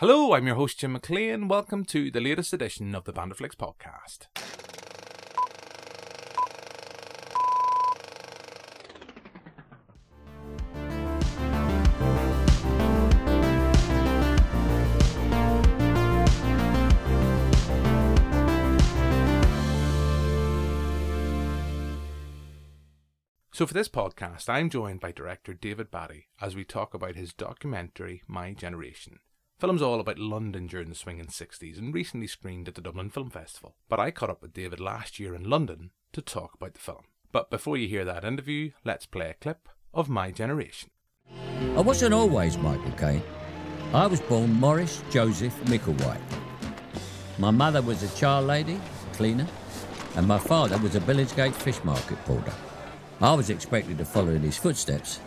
Hello, I'm your host Jim McLean. Welcome to the latest edition of the Banderflix podcast. So, for this podcast, I'm joined by director David Batty as we talk about his documentary, My Generation. Film's all about London during the swinging 60s and recently screened at the Dublin Film Festival. But I caught up with David last year in London to talk about the film. But before you hear that interview, let's play a clip of My Generation. Oh, I wasn't always Michael Caine. I was born Maurice Joseph Micklewhite. My mother was a child lady, cleaner, and my father was a Billingsgate fish market porter. I was expected to follow in his footsteps,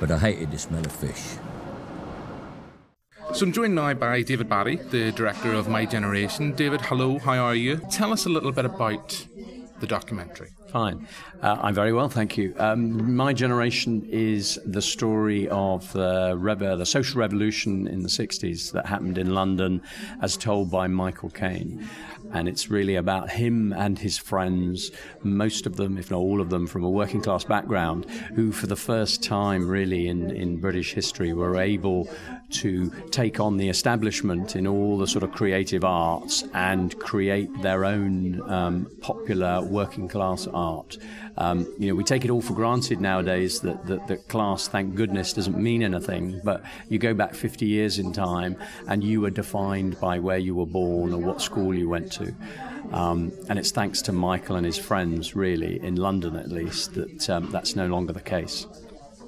but I hated the smell of fish. So I'm joined now by David Batty, the director of My Generation. David, hello, how are you? Tell us a little bit about the documentary. Fine. Uh, I'm very well, thank you. Um, my generation is the story of the, rev- the social revolution in the 60s that happened in London as told by Michael Caine. And it's really about him and his friends, most of them, if not all of them, from a working class background, who for the first time really in, in British history were able to take on the establishment in all the sort of creative arts and create their own um, popular working class art. Um, you know, we take it all for granted nowadays that, that, that class, thank goodness, doesn't mean anything. But you go back 50 years in time and you were defined by where you were born or what school you went to. Um, and it's thanks to Michael and his friends, really, in London at least, that um, that's no longer the case.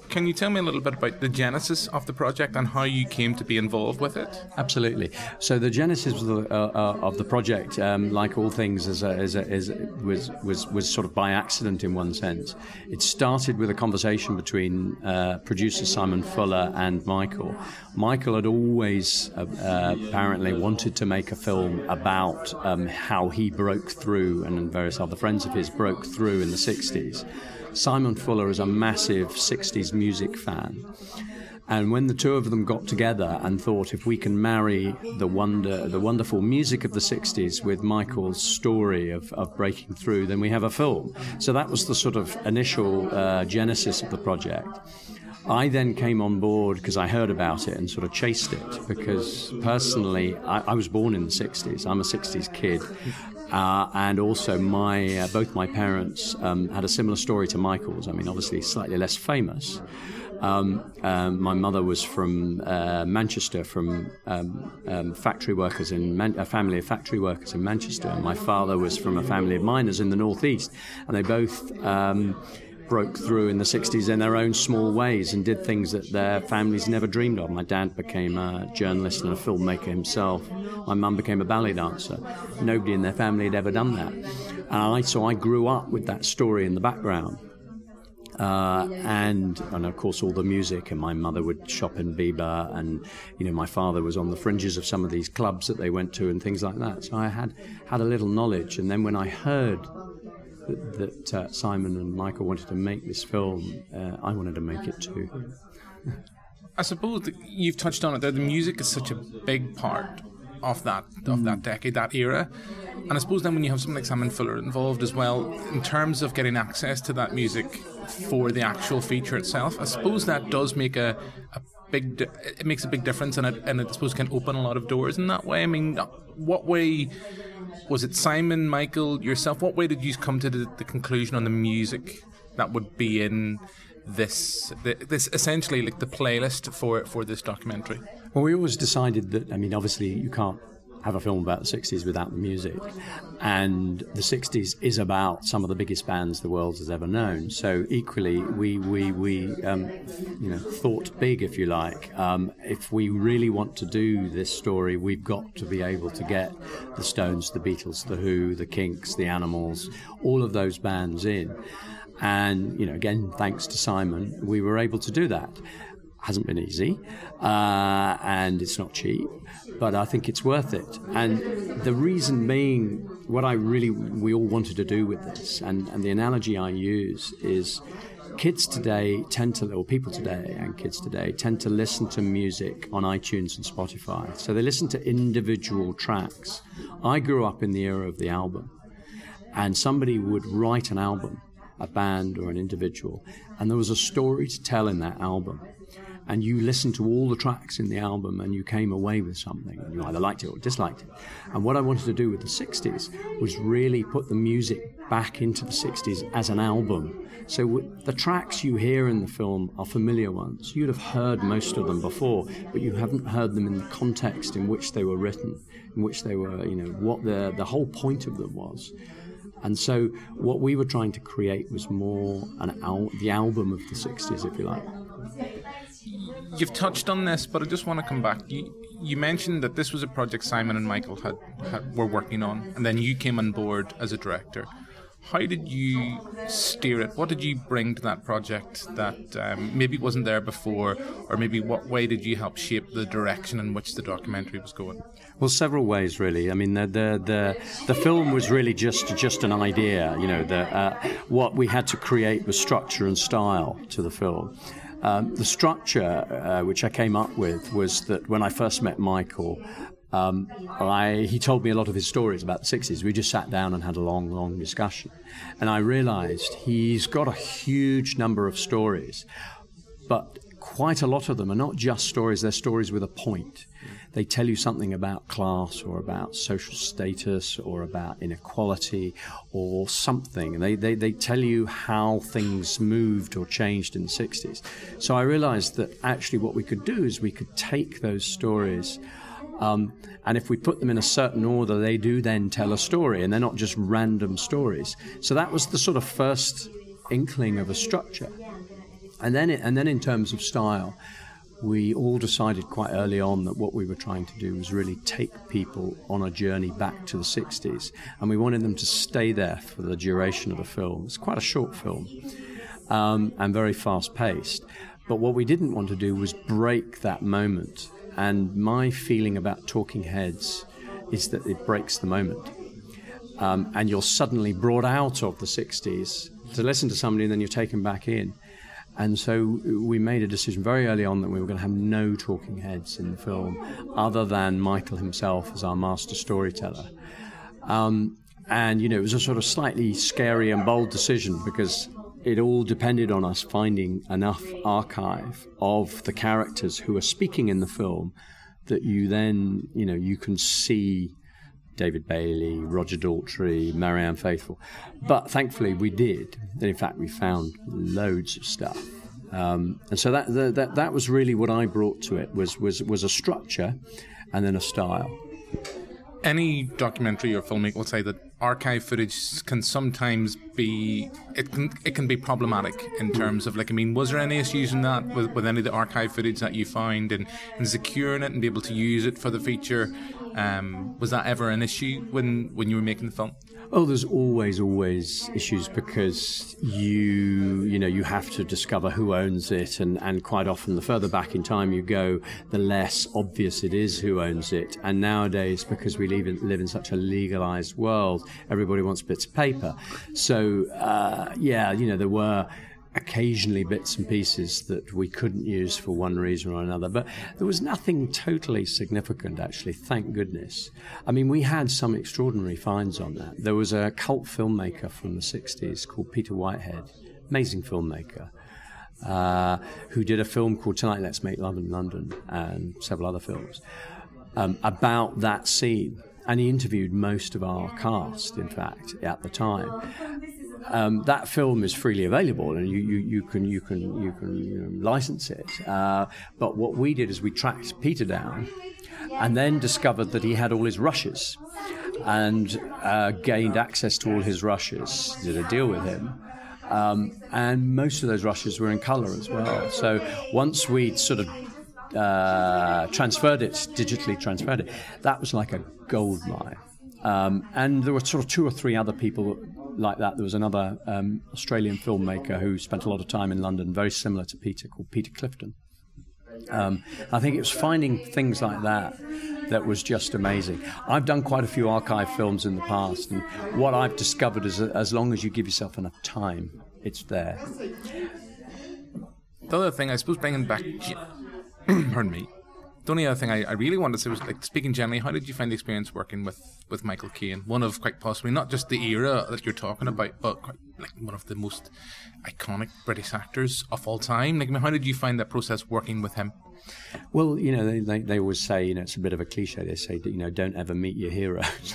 Can you tell me a little bit about the genesis of the project and how you came to be involved with it? Absolutely. So the genesis of the, uh, uh, of the project, um, like all things, is, a, is, a, is was was was sort of by accident in one sense. It started with a conversation between uh, producer Simon Fuller and Michael. Michael had always uh apparently wanted to make a film about um, how he broke through, and various other friends of his broke through in the '60s. Simon Fuller is a massive 60s music fan. And when the two of them got together and thought, if we can marry the wonder, the wonderful music of the '60s with Michael's story of, of breaking through, then we have a film. So that was the sort of initial uh, genesis of the project. I then came on board because I heard about it and sort of chased it because personally, I, I was born in the '60s. I'm a '60s kid, uh, and also, my uh, both my parents um, had a similar story to Michael's. I mean, obviously slightly less famous. Um, um, my mother was from uh, Manchester, from um, um, factory workers in Man- a family of factory workers in Manchester. And my father was from a family of miners in the northeast, and they both um, broke through in the 60s in their own small ways and did things that their families never dreamed of. My dad became a journalist and a filmmaker himself. My mum became a ballet dancer. Nobody in their family had ever done that. And I, so I grew up with that story in the background. Uh, and and of course all the music and my mother would shop in Biba and you know my father was on the fringes of some of these clubs that they went to and things like that so I had had a little knowledge and then when I heard that, that uh, Simon and Michael wanted to make this film, uh, I wanted to make it too. I suppose you've touched on it there. The music is such a big part of that of that decade, that era. And I suppose then when you have someone like Simon Fuller involved as well, in terms of getting access to that music for the actual feature itself, I suppose that does make a, a big di- it makes a big difference, and it and I suppose can open a lot of doors in that way. I mean, what way was it Simon, Michael, yourself? What way did you come to the, the conclusion on the music that would be in this this essentially like the playlist for for this documentary? Well, we always decided that I mean, obviously, you can't have a film about the 60s without the music. And the 60s is about some of the biggest bands the world has ever known. So equally, we, we, we um, you know, thought big, if you like. Um, if we really want to do this story, we've got to be able to get the Stones, the Beatles, the Who, the Kinks, the Animals, all of those bands in. And, you know, again, thanks to Simon, we were able to do that. Hasn't been easy, uh, and it's not cheap, but I think it's worth it. And the reason being, what I really we all wanted to do with this, and, and the analogy I use is kids today tend to, or people today and kids today tend to listen to music on iTunes and Spotify. So they listen to individual tracks. I grew up in the era of the album, and somebody would write an album, a band or an individual, and there was a story to tell in that album and you listened to all the tracks in the album and you came away with something and you either liked it or disliked it. And what I wanted to do with the 60s was really put the music back into the 60s as an album. So the tracks you hear in the film are familiar ones. You'd have heard most of them before, but you haven't heard them in the context in which they were written, in which they were, you know, what the, the whole point of them was. And so what we were trying to create was more an al- the album of the 60s, if you like. You've touched on this, but I just want to come back. You, you mentioned that this was a project Simon and Michael had, had were working on, and then you came on board as a director. How did you steer it? What did you bring to that project that um, maybe wasn't there before, or maybe what way did you help shape the direction in which the documentary was going? Well, several ways, really. I mean, the the the, the film was really just just an idea. You know, the, uh, what we had to create was structure and style to the film. Um, the structure uh, which I came up with was that when I first met Michael, um, I, he told me a lot of his stories about the 60s. We just sat down and had a long, long discussion. And I realized he's got a huge number of stories, but quite a lot of them are not just stories, they're stories with a point they tell you something about class or about social status or about inequality or something. They, they, they tell you how things moved or changed in the 60s. So I realized that actually what we could do is we could take those stories. Um, and if we put them in a certain order, they do then tell a story, and they're not just random stories. So that was the sort of first inkling of a structure. And then, and then in terms of style, we all decided quite early on that what we were trying to do was really take people on a journey back to the 60s, and we wanted them to stay there for the duration of the film. It's quite a short film um, and very fast paced. But what we didn't want to do was break that moment. And my feeling about Talking Heads is that it breaks the moment. Um, and you're suddenly brought out of the 60s to listen to somebody, and then you're taken back in. And so we made a decision very early on that we were going to have no talking heads in the film, other than Michael himself as our master storyteller. Um, and, you know, it was a sort of slightly scary and bold decision because it all depended on us finding enough archive of the characters who are speaking in the film that you then, you know, you can see David Bailey, Roger Daltrey, Marianne Faithfull. But thankfully, we did. In fact, we found loads of stuff. Um, and so that, that that was really what I brought to it was was was a structure, and then a style. Any documentary or filmmaker will say that archive footage can sometimes be it can it can be problematic in terms of like I mean was there any issues in that with, with any of the archive footage that you find and, and securing it and be able to use it for the feature um, was that ever an issue when when you were making the film? Oh, there's always, always issues because you, you know, you have to discover who owns it, and, and quite often, the further back in time you go, the less obvious it is who owns it. And nowadays, because we live in, live in such a legalized world, everybody wants bits of paper. So, uh, yeah, you know, there were occasionally bits and pieces that we couldn't use for one reason or another. But there was nothing totally significant, actually, thank goodness. I mean, we had some extraordinary finds on that. There was a cult filmmaker from the 60s called Peter Whitehead, amazing filmmaker. Uh, who did a film called Tonight Let's Make Love in London and several other films um, about that scene. And he interviewed most of our cast, in fact, at the time um, that film is freely available, and you, you, you can you can you can you know, license it. Uh, but what we did is we tracked Peter down, and then discovered that he had all his rushes, and uh, gained access to all his rushes. Did a deal with him. Um, and most of those rushes were in color as well. So once we'd sort of uh, transferred it, digitally transferred it, that was like a gold mine. Um, and there were sort of two or three other people like that. There was another um, Australian filmmaker who spent a lot of time in London, very similar to Peter, called Peter Clifton. Um, I think it was finding things like that that was just amazing. I've done quite a few archive films in the past, and what I've discovered is that as long as you give yourself enough time, it's there. The other thing, I suppose, bringing back, pardon me, the only other thing I, I, really wanted to say was like speaking generally, how did you find the experience working with, with Michael Caine? One of quite possibly not just the era that you're talking about, but quite, like one of the most iconic British actors of all time. Like, how did you find that process working with him? Well, you know, they, they, they always say, you know, it's a bit of a cliche. They say, that, you know, don't ever meet your heroes.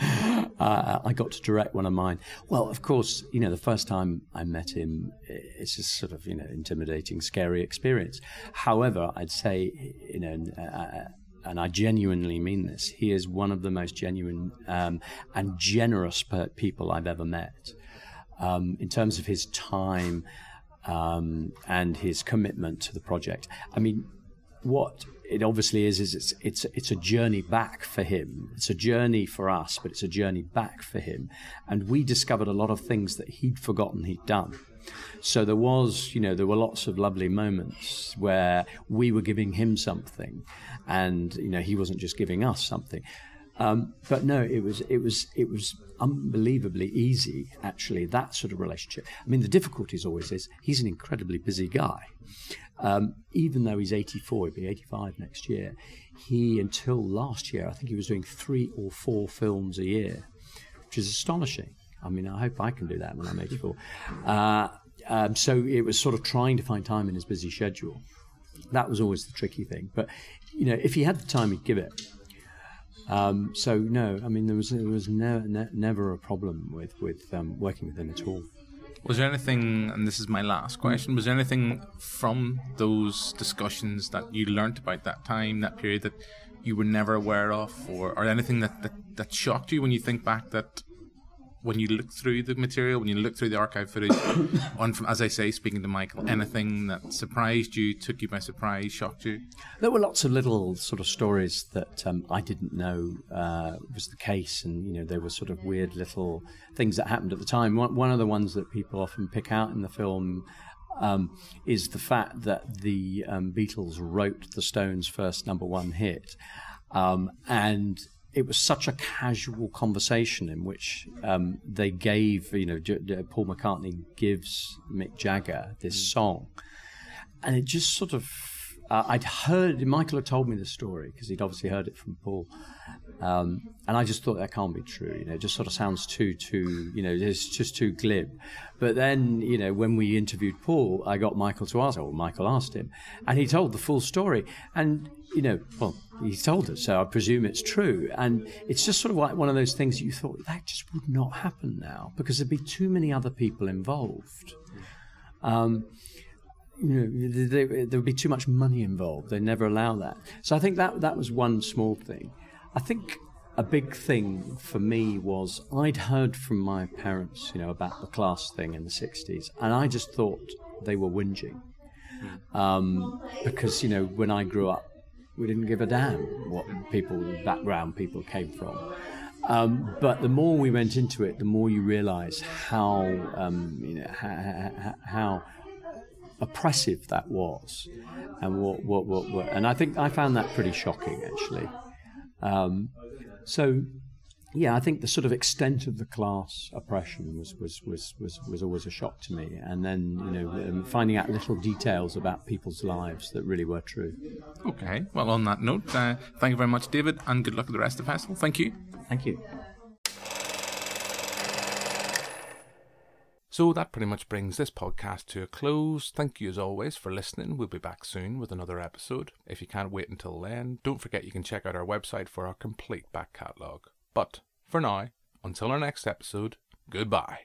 uh, I got to direct one of mine. Well, of course, you know, the first time I met him, it's a sort of, you know, intimidating, scary experience. However, I'd say, you know, uh, and I genuinely mean this, he is one of the most genuine um, and generous people I've ever met. Um, in terms of his time um, and his commitment to the project. I mean, what it obviously is is it's it's it's a journey back for him. It's a journey for us, but it's a journey back for him. And we discovered a lot of things that he'd forgotten he'd done. So there was, you know, there were lots of lovely moments where we were giving him something, and you know, he wasn't just giving us something. Um, but no, it was it was it was unbelievably easy actually that sort of relationship. I mean, the difficulty always is he's an incredibly busy guy. Um, even though he's 84, he'll be 85 next year. He until last year, I think he was doing three or four films a year, which is astonishing. I mean, I hope I can do that when I'm 84. Uh, um, so it was sort of trying to find time in his busy schedule. That was always the tricky thing. But you know, if he had the time, he'd give it. Um, so no, I mean there was there was ne- ne- never a problem with with um, working with him at all. Was there anything, and this is my last question, was there anything from those discussions that you learnt about that time, that period, that you were never aware of, or, or anything that, that, that shocked you when you think back that when you look through the material, when you look through the archive footage, on from as I say, speaking to Michael, anything that surprised you, took you by surprise, shocked you? There were lots of little sort of stories that um, I didn't know uh, was the case, and you know there were sort of weird little things that happened at the time. One, one of the ones that people often pick out in the film. Um, is the fact that the um, Beatles wrote the Stones' first number one hit, um, and it was such a casual conversation in which um, they gave, you know, Paul McCartney gives Mick Jagger this mm. song, and it just sort of. Uh, I'd heard Michael had told me the story because he'd obviously heard it from Paul, um, and I just thought that can't be true. You know, it just sort of sounds too, too, you know, it's just too glib. But then, you know, when we interviewed Paul, I got Michael to ask, or Michael asked him, and he told the full story. And, you know, well, he told us, so I presume it's true. And it's just sort of like one of those things you thought that just would not happen now because there'd be too many other people involved. Um, you know, there would be too much money involved. They never allow that. So I think that that was one small thing. I think a big thing for me was I'd heard from my parents, you know, about the class thing in the 60s, and I just thought they were whinging. Um, because, you know, when I grew up, we didn't give a damn what people, background people came from. Um, but the more we went into it, the more you realize how, um, you know, how, how, oppressive that was. And what, what, what, what, and I think I found that pretty shocking, actually. Um, so, yeah, I think the sort of extent of the class oppression was, was, was, was, was always a shock to me. And then, you know, um, finding out little details about people's lives that really were true. Okay. Well, on that note, uh, thank you very much, David, and good luck with the rest of the festival. Thank you. Thank you. So that pretty much brings this podcast to a close. Thank you as always for listening. We'll be back soon with another episode. If you can't wait until then, don't forget you can check out our website for our complete back catalogue. But for now, until our next episode, goodbye.